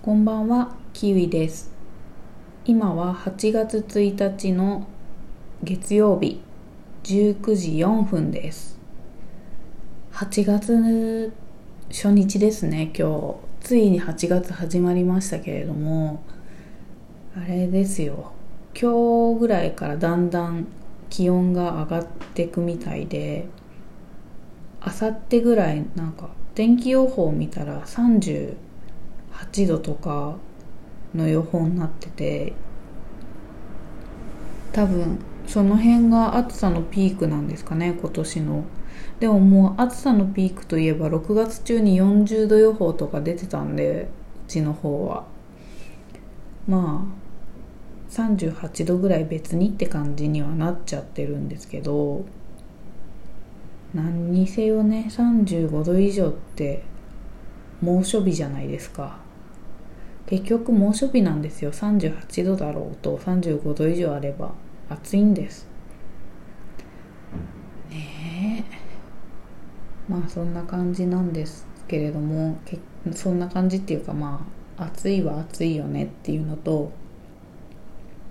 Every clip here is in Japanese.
こんばんは、キウイです。今は8月1日の月曜日19時4分です。8月初日ですね、今日。ついに8月始まりましたけれども、あれですよ。今日ぐらいからだんだん気温が上がってくみたいで、あさってぐらいなんか天気予報を見たら8度とかの予報になってて多分その辺が暑さのピークなんですかね今年の。でももう暑さのピークといえば6月中に40度予報とか出てたんでうちの方は。まあ38度ぐらい別にって感じにはなっちゃってるんですけど何にせよね35度以上って猛暑日じゃないですか。結局猛暑日なんですよ。38度だろうと35度以上あれば暑いんです。ねえ。まあそんな感じなんですけれどもそんな感じっていうかまあ暑いは暑いよねっていうのと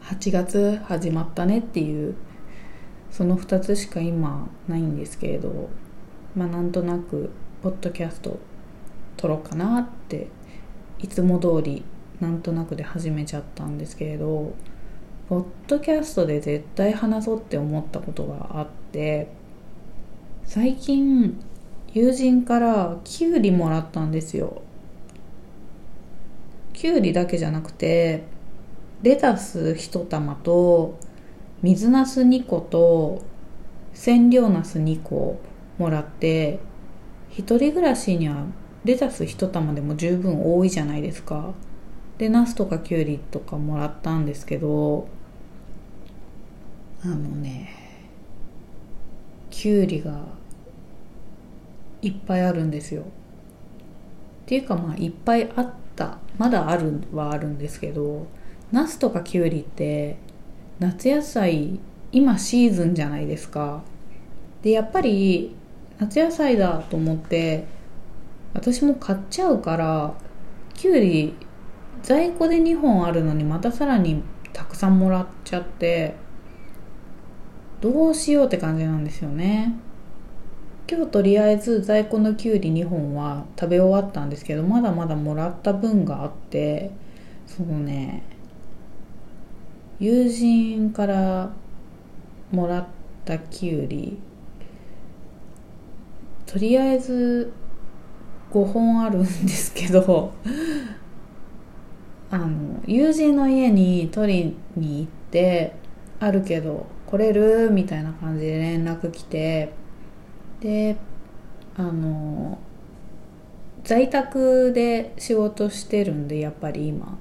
8月始まったねっていうその2つしか今ないんですけれどまあなんとなくポッドキャスト撮ろうかなっていつも通りなんとなくで始めちゃったんですけれどポッドキャストで絶対話そうって思ったことがあって最近友人からキュウリもらったんですよ。キュウリだけじゃなくてレタス1玉と水なす2個と千両なす2個もらって一人暮らしにはレタス1玉でも十分多いじゃないですか。でナスとかキュウリとかもらったんですけどあのねキュウリがいっぱいあるんですよ。っていうかまあいっぱいあったまだあるはあるんですけどナスとかキュウリって夏野菜今シーズンじゃないですか。でやっぱり夏野菜だと思って私も買っちゃうからきゅうり在庫で2本あるのにまたさらにたくさんもらっちゃってどうしようって感じなんですよね。今日とりあえず在庫のきゅうり2本は食べ終わったんですけどまだまだもらった分があってそのね。友人からもらったきゅうりとりあえず5本あるんですけどあの友人の家に取りに行ってあるけど来れるみたいな感じで連絡来てであの在宅で仕事してるんでやっぱり今。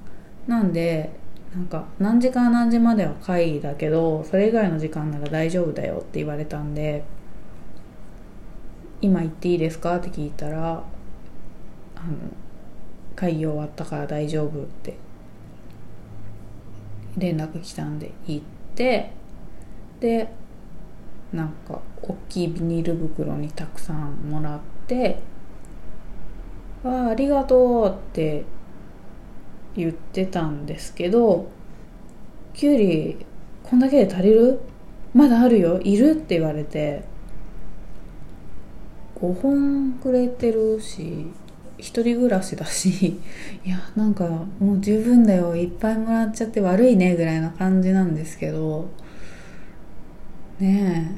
なんでなんか何時から何時までは会議だけどそれ以外の時間なら大丈夫だよって言われたんで今行っていいですかって聞いたら会議終わったから大丈夫って連絡来たんで行ってでなんか大きいビニール袋にたくさんもらって「あありがとう」って言ってたんですけど「きゅうりこんだけで足りる？まだあるよいる?」って言われて5本くれてるし一人暮らしだし いやなんかもう十分だよ。いっぱいもらっちゃって悪いねぐらいな感じなんですけどね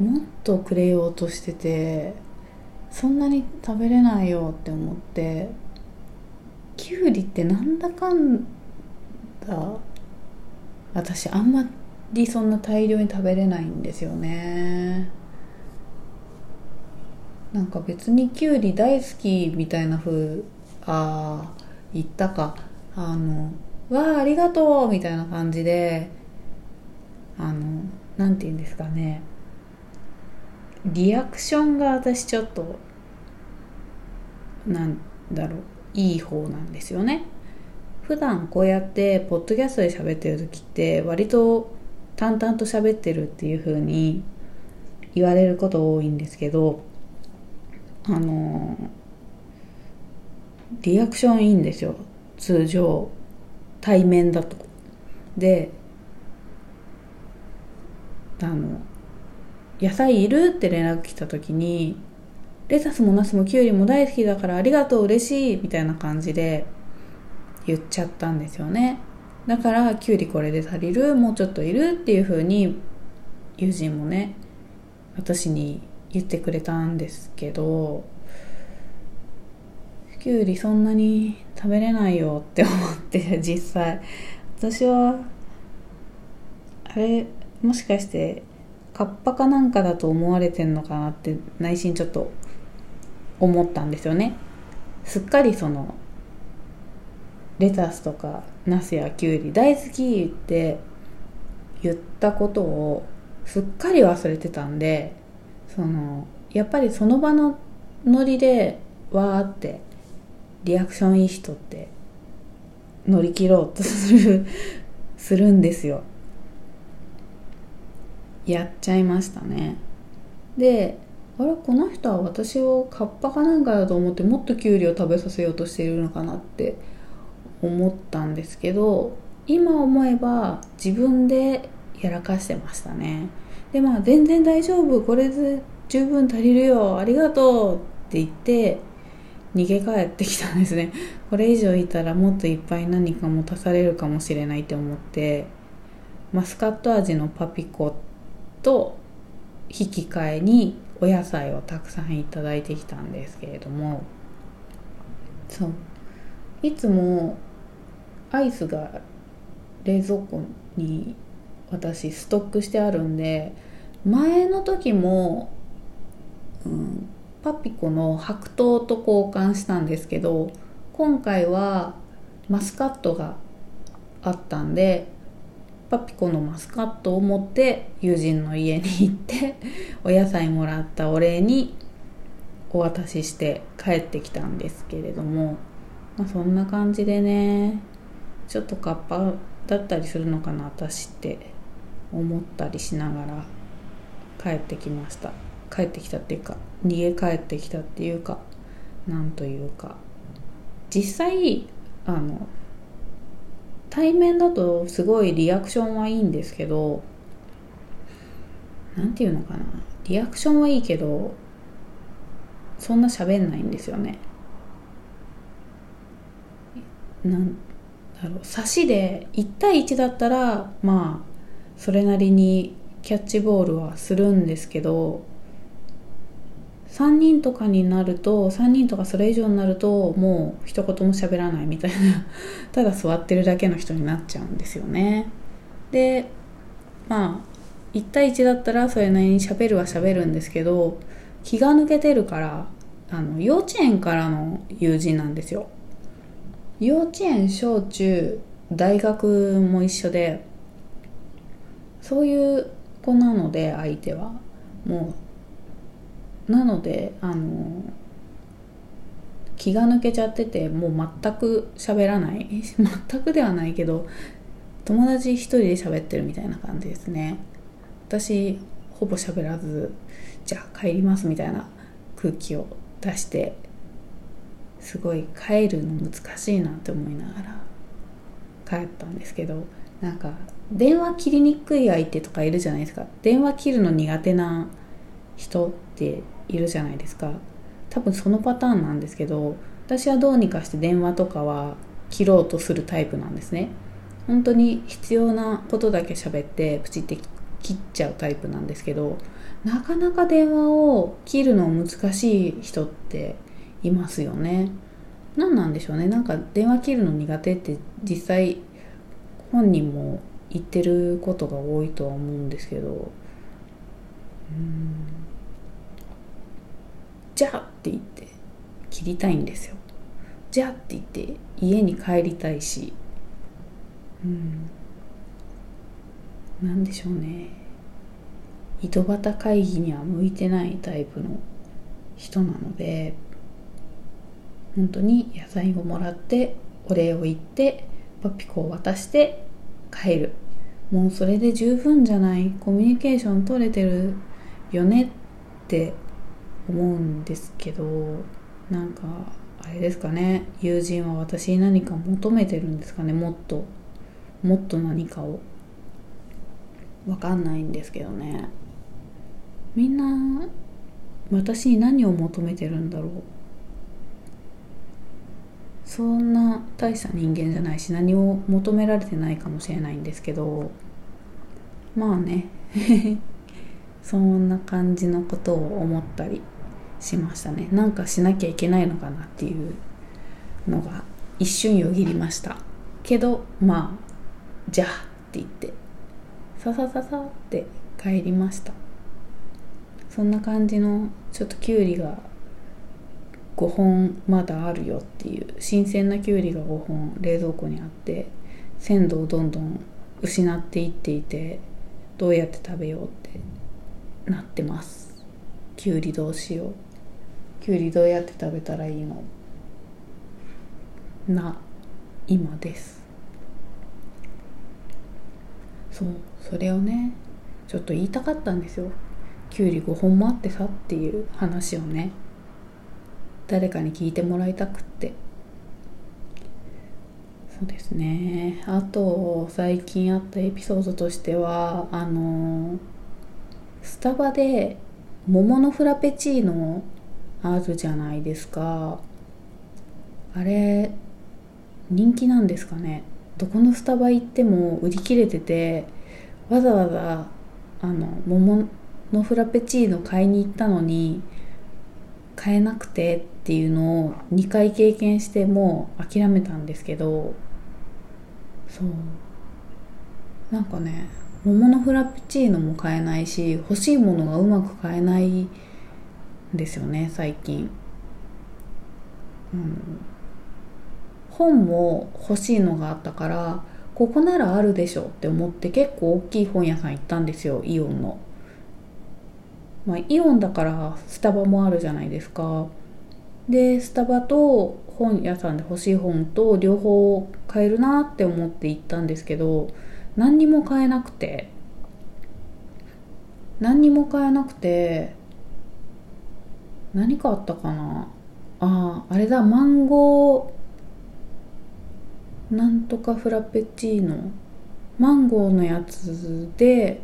え。もっとくれようとしててそんなに食べれないよって思ってきゅうりってなんだかんだ私あんまりそんな大量に食べれないんですよね。なんか別にきゅうり大好きみたいな風ああ言ったか。あのわあありがとうみたいな感じであのなんて言うんですかね。リアクションが私ちょっとなんだろういい方なんですよね。普段こうやってポッドキャストで喋ってる時って割と淡々と喋ってるっていう風に言われること多いんですけどあのリアクションいいんですよ通常対面だとであの「野菜いる?」って連絡来た時に「レタスもナスもキュウリも大好きだからありがとう嬉しい」みたいな感じで言っちゃったんですよねだから「キュウリこれで足りる？もうちょっといる?」っていうふうに友人もね私に言ってくれたんですけどきゅうりそんなに食べれないよって思って実際。私はあれもしかしてカッパかなんかだと思われてんのかなって内心ちょっと思ったんですよね。すっかりそのレタスとかナスやキュウリ大好きって言ったことをすっかり忘れてたんでそのやっぱりその場のノリでわーってリアクションいい人って乗り切ろうとする するんですよ。やっちゃいましたね。であれこの人は私をカッパかなんかだと思ってもっとキュウリを食べさせようとしているのかなって思ったんですけど今思えば自分でやらかしてましたね。でまあ全然大丈夫。これで十分足りるよ。ありがとうって言って逃げ帰ってきたんですね。これ以上いたらもっといっぱい何か持たされるかもしれないって思ってマスカット味のパピコと引き換えにお野菜をたくさんいただいてきたんですけれどもそう。いつもアイスが冷蔵庫に私ストックしてあるんで前の時も、うん、パピコの白桃と交換したんですけど今回はマスカットがあったんでパピコのマスカットを持って友人の家に行って お野菜もらったお礼にお渡しして帰ってきたんですけれども、まあ、そんな感じでねちょっとカッパだったりするのかな私って思ったりしながら。帰ってきました。帰ってきたっていうか逃げ帰ってきたっていうかなんというか。実際あの対面だとすごいリアクションはいいんですけど何て言うのかな。リアクションはいいけどそんな喋んないんですよね。なんだろう。差しで1対1だったらまあそれなりにキャッチボールはするんですけど3人とかになると3人とかそれ以上になるともう一言も喋らないみたいな。ただ座ってるだけの人になっちゃうんですよね。でまあ1対1だったらそれなりに喋るは喋るんですけど気が抜けてるからあの幼稚園からの友人なんですよ。幼稚園小中大学も一緒でそういう子なので相手は。もうなのであの気が抜けちゃっててもう全く喋らない。全くではないけど友達一人で喋ってるみたいな感じですね。私ほぼ喋らずじゃあ帰りますみたいな空気を出してすごい帰るの難しいなって思いながら帰ったんですけどなんか電話切りにくい相手とかいるじゃないですか。電話切るの苦手な人っているじゃないですか。多分そのパターンなんですけど私はどうにかして電話とかは切ろうとするタイプなんですね。本当に必要なことだけ喋ってプチって切っちゃうタイプなんですけどなかなか電話を切るの難しい人っていますよね。何なんでしょうね。なんか電話切るの苦手って実際本人も言ってることが多いとは思うんですけど。うん。じゃあって言って切りたいんですよ。じゃあって言って家に帰りたいし。うん。なんでしょうね。井戸端会議には向いてないタイプの人なので。本当に野菜をもらってお礼を言ってパピコを渡して帰る。もうそれで十分じゃないコミュニケーション取れてるよねって思うんですけどなんかあれですかね。友人は私に何か求めてるんですかね。もっと。もっと何かを。わかんないんですけどね。みんな私に何を求めてるんだろう。そんな大した人間じゃないし何を求められてないかもしれないんですけどまあね。そんな感じのことを思ったりしましたね。なんかしなきゃいけないのかなっていうのが一瞬よぎりました。けどまあじゃあって言ってささささって帰りました。そんな感じのちょっときゅうりが5本まだあるよっていう新鮮なきゅうりが5本冷蔵庫にあって鮮度をどんどん失っていっていてどうやって食べようってなってます。きゅうりどうしよう。きゅうりどうやって食べたらいいの。な今です。そうそれをねちょっと言いたかったんですよ。きゅうり5本もあってさっていう話をね誰かに聞いてもらいたくって。ですね。あと最近あったエピソードとしてはあのスタバで桃のフラペチーノあるじゃないですか。あれ人気なんですかね。どこのスタバ行っても売り切れててわざわざあの桃のフラペチーノ買いに行ったのに買えなくてっていうのを2回経験してもう諦めたんですけどそう。なんかね桃のフラペチーノも買えないし欲しいものがうまく買えないんですよね最近、うん、本も欲しいのがあったからここならあるでしょって思って結構大きい本屋さん行ったんですよイオンの。まあ、イオンだからスタバもあるじゃないですか。でスタバと本屋さんで欲しい本と両方買えるなって思って行ったんですけど何にも買えなくて何にも買えなくて何かあったかな？あああれだマンゴーなんとかフラペチーノ。マンゴーのやつで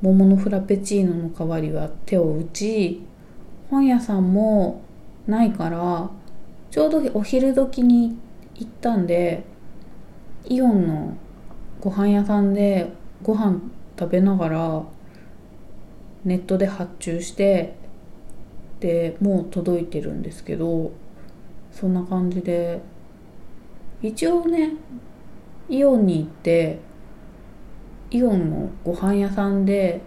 桃のフラペチーノの代わりは手を打ち本屋さんもないからちょうどお昼時に行ったんでイオンのご飯屋さんでご飯食べながらネットで発注してでもう届いてるんですけどそんな感じで一応ねイオンに行ってイオンのご飯屋さんで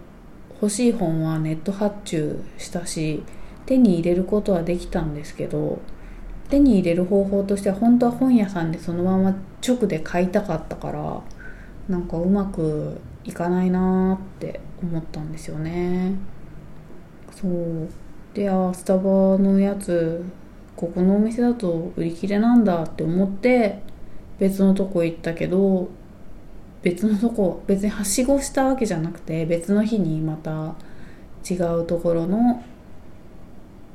欲しい本はネット発注したし手に入れることはできたんですけど手に入れる方法としては本当は本屋さんでそのまま直で買いたかったからなんかうまくいかないなーって思ったんですよね。そう。であスタバのやつここのお店だと売り切れなんだって思って別のとこ行ったけど別のとこ別にはしごしたわけじゃなくて別の日にまた違うところの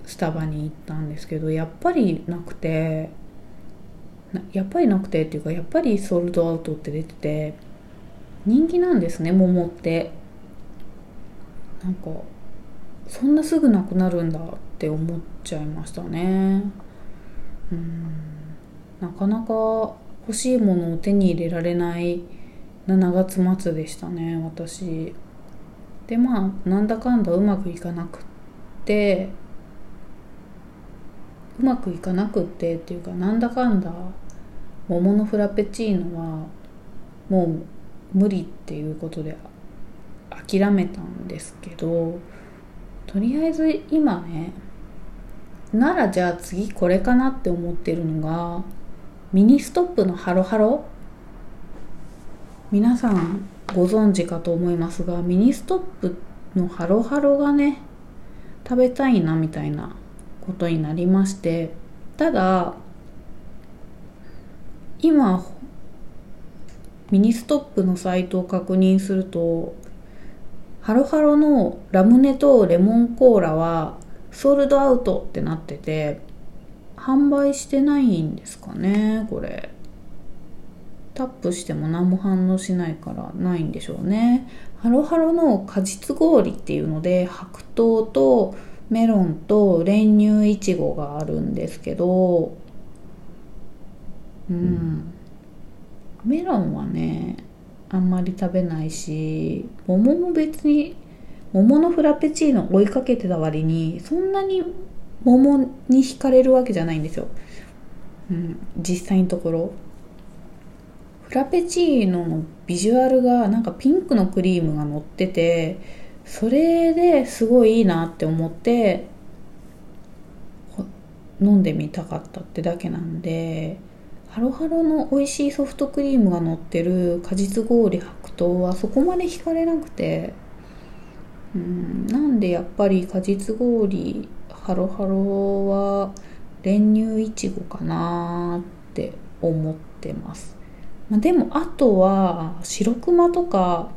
スタバに行ったんですけどやっぱりなくてやっぱりなくてっていうかやっぱりソールドアウトって出てて人気なんですね桃って。なんかそんなすぐなくなるんだって思っちゃいましたね。うん。なかなか欲しいものを手に入れられない7月末でしたね私。でまあなんだかんだうまくいかなくってうまくいかなくってっていうかなんだかんだ桃のフラペチーノはもう無理っていうことで諦めたんですけどとりあえず今ねならじゃあ次これかなって思ってるのがミニストップのハロハロ。皆さんご存知かと思いますがミニストップのハロハロがね食べたいなみたいなことになりましてただ今ミニストップのサイトを確認するとハロハロのラムネとレモンコーラはソールドアウトってなってて販売してないんですかねこれ。タップしても何も反応しないからないんでしょうね。ハロハロの果実氷っていうので白桃とメロンと練乳いちごがあるんですけどうん、メロンはねあんまり食べないし桃も別に桃のフラペチーノ追いかけてた割にそんなに桃に惹かれるわけじゃないんですよ、うん、実際のところ。フラペチーノのビジュアルがなんかピンクのクリームが乗っててそれですごいいいなって思って飲んでみたかったってだけなんでハロハロの美味しいソフトクリームが乗ってる果実氷白桃はそこまで惹かれなくてうんなんでやっぱり果実氷ハロハロは練乳いちごかなって思ってます、まあ、でもあとは白熊とか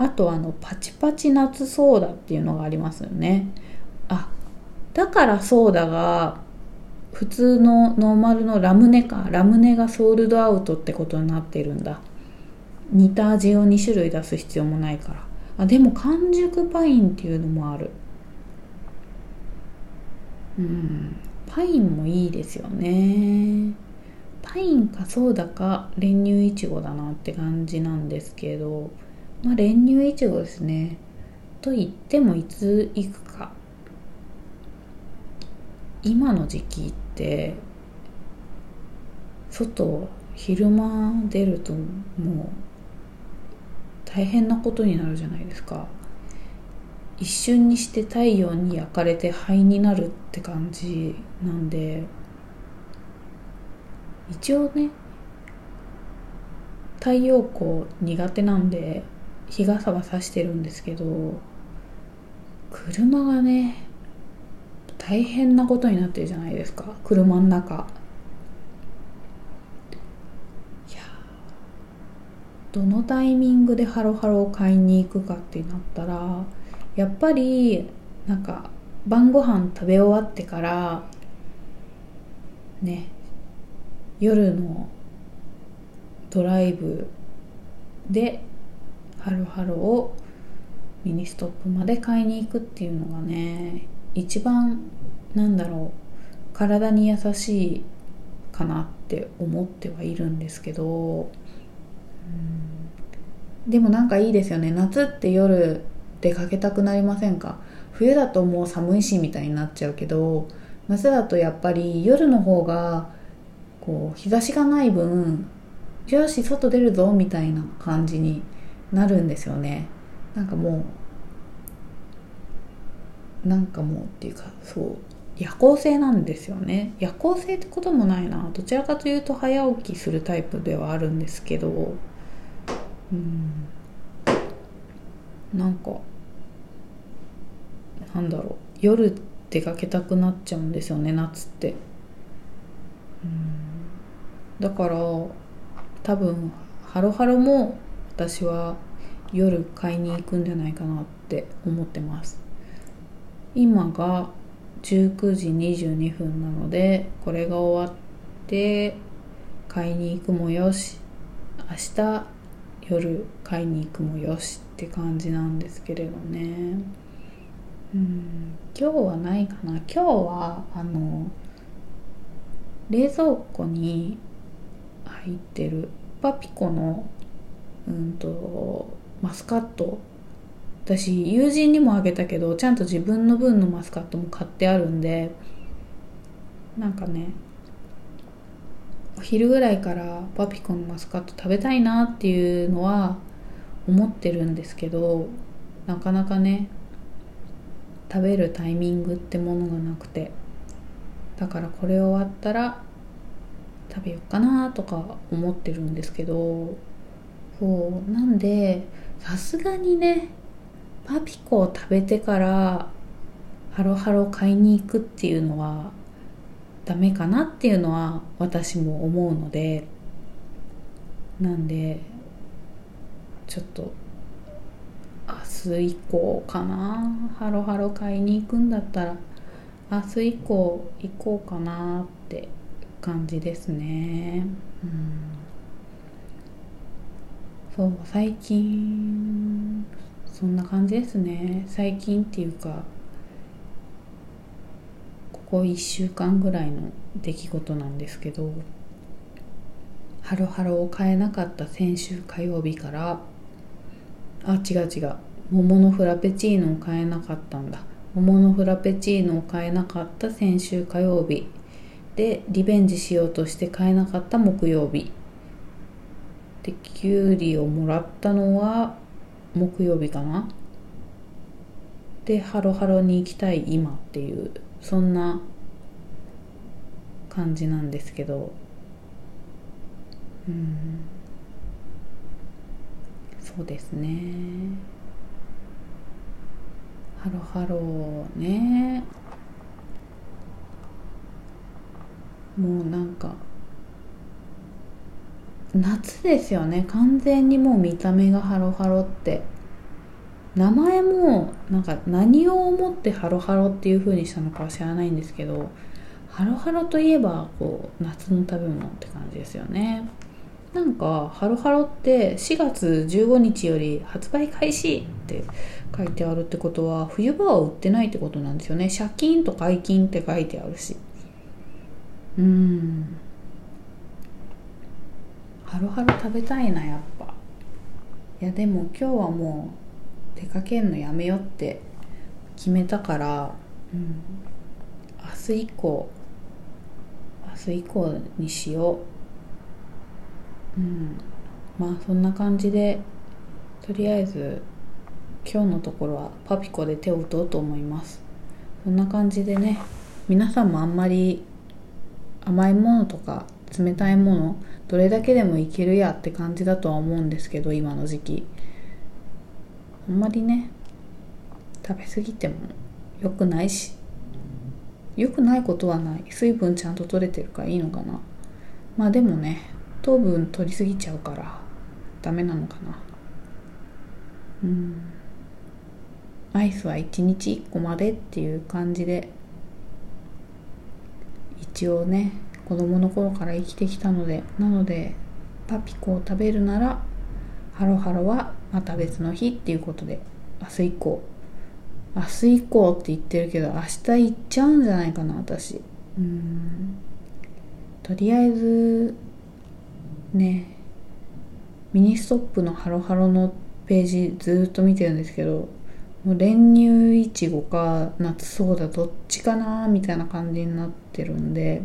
あとあのパチパチ夏ソーダっていうのがありますよね。あだからソーダが普通のノーマルのラムネか。ラムネがソールドアウトってことになってるんだ。似た味を2種類出す必要もないから。あでも完熟パインっていうのもある。うん。パインもいいですよね。パインかソーダか練乳いちごだなって感じなんですけど。まあ練乳いちごですね。と言ってもいつ行くか。今の時期って外昼間出るともう大変なことになるじゃないですか。一瞬にして太陽に焼かれて灰になるって感じなんで一応ね太陽光苦手なんで日傘はさしてるんですけど車がね大変なことになってるじゃないですか。車の中。いやどのタイミングでハロハロを買いに行くかってなったらやっぱりなんか晩ご飯食べ終わってからね夜のドライブでハロハロをミニストップまで買いに行くっていうのがね一番なんだろう体に優しいかなって思ってはいるんですけどでもなんかいいですよね。夏って夜出かけたくなりませんか？冬だともう寒いしみたいになっちゃうけど夏だとやっぱり夜の方がこう日差しがない分よし外出るぞみたいな感じになるんですよね。なんかもうなんかもうっていうかそう夜行性なんですよね。夜行性ってこともないな。どちらかというと早起きするタイプではあるんですけど。うん。なんかなんだろう。夜出かけたくなっちゃうんですよね夏って。うん。だから多分ハロハロも私は夜買いに行くんじゃないかなって思ってます。今が19時22分なのでこれが終わって買いに行くもよし明日夜買いに行くもよしって感じなんですけれどね。うん今日はないかな。今日はあの冷蔵庫に入ってるパピコのうんとマスカット。私友人にもあげたけどちゃんと自分の分のマスカットも買ってあるんでなんかねお昼ぐらいからパピコのマスカット食べたいなっていうのは思ってるんですけどなかなかね食べるタイミングってものがなくて。だからこれ終わったら食べようかなとか思ってるんですけどそうなんでさすがにねパピコを食べてからハロハロ買いに行くっていうのはダメかなっていうのは私も思うのでなんでちょっと明日以降かな。ハロハロ買いに行くんだったら明日以降行こうかなって感じですね。うん。そう最近そんな感じですね。最近っていうかここ1週間ぐらいの出来事なんですけどハロハロを買えなかった先週火曜日からあ違う違う桃のフラペチーノを買えなかったんだ。桃のフラペチーノを買えなかった先週火曜日でリベンジしようとして買えなかった木曜日。できゅうりをもらったのは木曜日かな？でハロハロに行きたい今っていうそんな感じなんですけど。うん。そうですね。ハロハロね。もうなんか夏ですよね。完全にもう見た目がハロハロって。名前もなんか何を思ってハロハロっていう風にしたのかは知らないんですけどハロハロといえばこう夏の食べ物って感じですよね。なんかハロハロって4月15日より発売開始って書いてあるってことは冬場は売ってないってことなんですよね。借金と解禁って書いてあるし。うん。ハロハロ食べたいなやっぱ。いやでも今日はもう出かけんのやめよって決めたから、うん、明日以降明日以降にしよう。うん。まあそんな感じでとりあえず今日のところはパピコで手を打とうと思います。そんな感じでね皆さんもあんまり甘いものとか冷たいものどれだけでもいけるやって感じだとは思うんですけど今の時期。あんまりね食べ過ぎても良くないし。良くないことはない。水分ちゃんと取れてるからいいのかな。まあでもね糖分取りすぎちゃうからダメなのかな。うん。アイスは1日1個までっていう感じで一応ね子供の頃から生きてきたのでなのでパピコを食べるならハロハロはまた別の日っていうことで明日以降明日以降って言ってるけど明日行っちゃうんじゃないかな私。うん。とりあえずねミニストップのハロハロのページずっと見てるんですけどもう練乳いちごか夏ソーダどっちかなみたいな感じになってるんで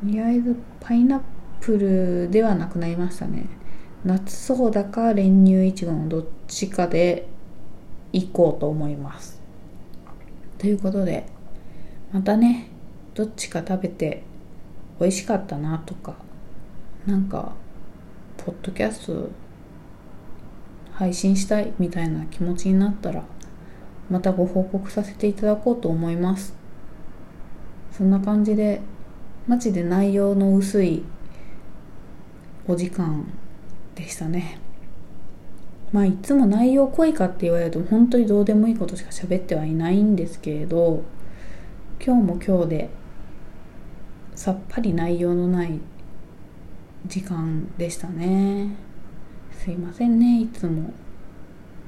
とりあえずパイナップルではなくなりましたね。夏ソーダか練乳いちごのどっちかで行こうと思います。ということでまたねどっちか食べて美味しかったなとかなんかポッドキャスト配信したいみたいな気持ちになったらまたご報告させていただこうと思います。そんな感じでマジで内容の薄いお時間でしたね。まあいつも内容濃いかって言われると本当にどうでもいいことしか喋ってはいないんですけれど今日も今日でさっぱり内容のない時間でしたね。すいませんねいつも。も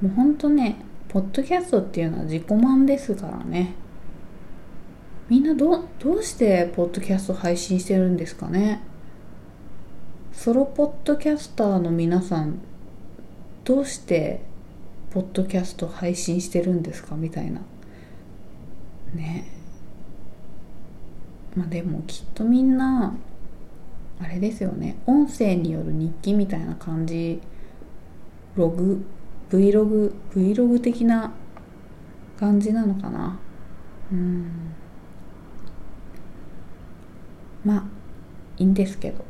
うほんとねポッドキャストっていうのは自己満ですからね。みんなどどうしてポッドキャスト配信してるんですかね？ソロポッドキャスターの皆さんどうしてポッドキャスト配信してるんですか？みたいな。ね。まあでもきっとみんなあれですよね。音声による日記みたいな感じ。ログ？Vlog Vlog 的な感じなのかな？うんまあいいんですけど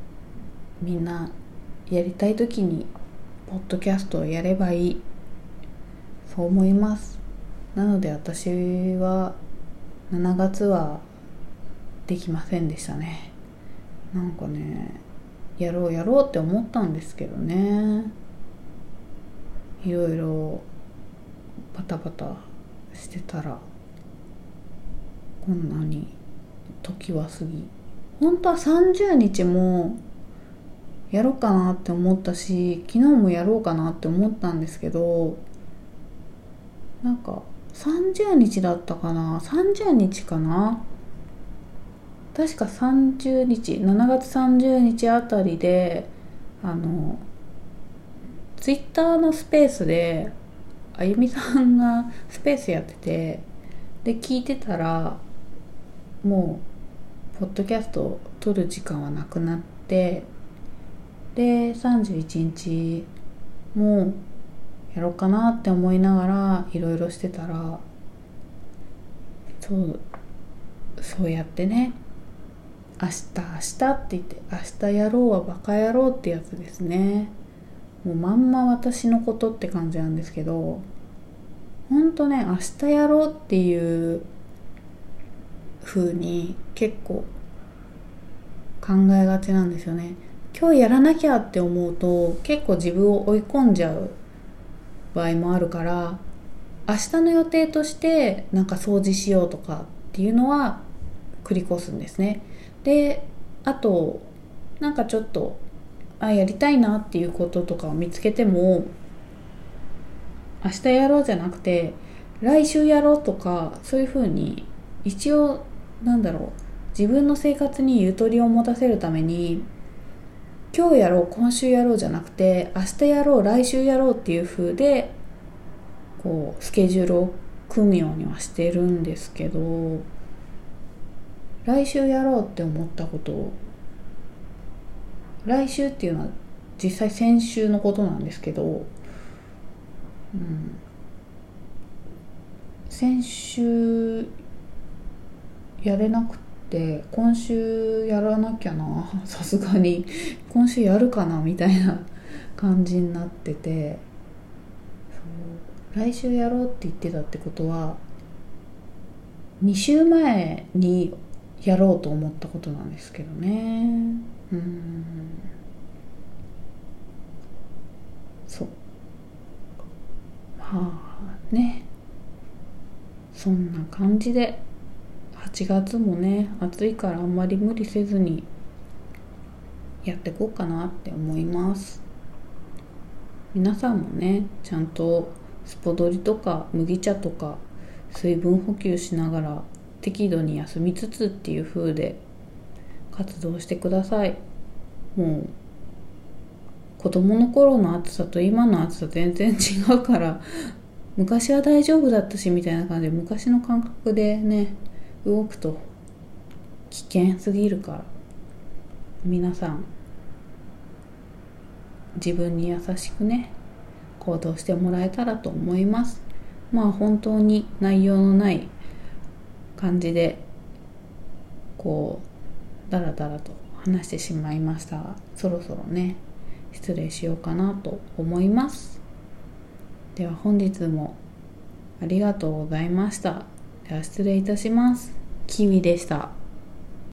みんなやりたい時にポッドキャストをやればいい。そう思います。なので私は7月はできませんでしたね。なんかねやろうやろうって思ったんですけどね。いろいろバタバタしてたらこんなに時は過ぎ本当は30日もやろうかなって思ったし昨日もやろうかなって思ったんですけどなんか30日だったかな？30日かな？確か30日7月30日あたりであのツイッターのスペースであゆみさんがスペースやっててで聞いてたらもうポッドキャストを撮る時間はなくなってで31日もやろうかなって思いながらいろいろしてたらそうそうやってね明日明日って言って明日やろうはバカ野郎ってやつですね。もうまんま私のことって感じなんですけどほんとね明日やろうっていう風に結構考えがちなんですよね。今日やらなきゃって思うと結構自分を追い込んじゃう場合もあるから明日の予定としてなんか掃除しようとかっていうのは繰り越すんですね。であとなんかちょっとあやりたいなっていうこととかを見つけても明日やろうじゃなくて来週やろうとかそういうふうに一応なんだろう。自分の生活にゆとりを持たせるために今日やろう今週やろうじゃなくて明日やろう来週やろうっていう風でこうスケジュールを組むようにはしてるんですけど来週やろうって思ったことを来週っていうのは実際先週のことなんですけど、うん、先週やれなくて今週やらなきゃな さすがに。今週やるかなみたいな感じになってて。来週やろうって言ってたってことは2週前にやろうと思ったことなんですけどね。うん。そう。まあね。そんな感じで。8月もね暑いからあんまり無理せずにやってこうかなって思います。皆さんもねちゃんとスポドリとか麦茶とか水分補給しながら適度に休みつつっていう風で活動してください。もう子供の頃の暑さと今の暑さ全然違うから昔は大丈夫だったしみたいな感じで昔の感覚でね動くと危険すぎるから皆さん自分に優しくね行動してもらえたらと思います。まあ本当に内容のない感じでこうダラダラと話してしまいました。がそろそろね失礼しようかなと思います。では本日もありがとうございました。では失礼いたします。キウイでした。